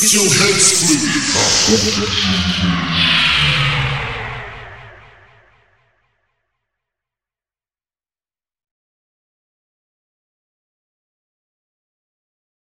Get your heads free.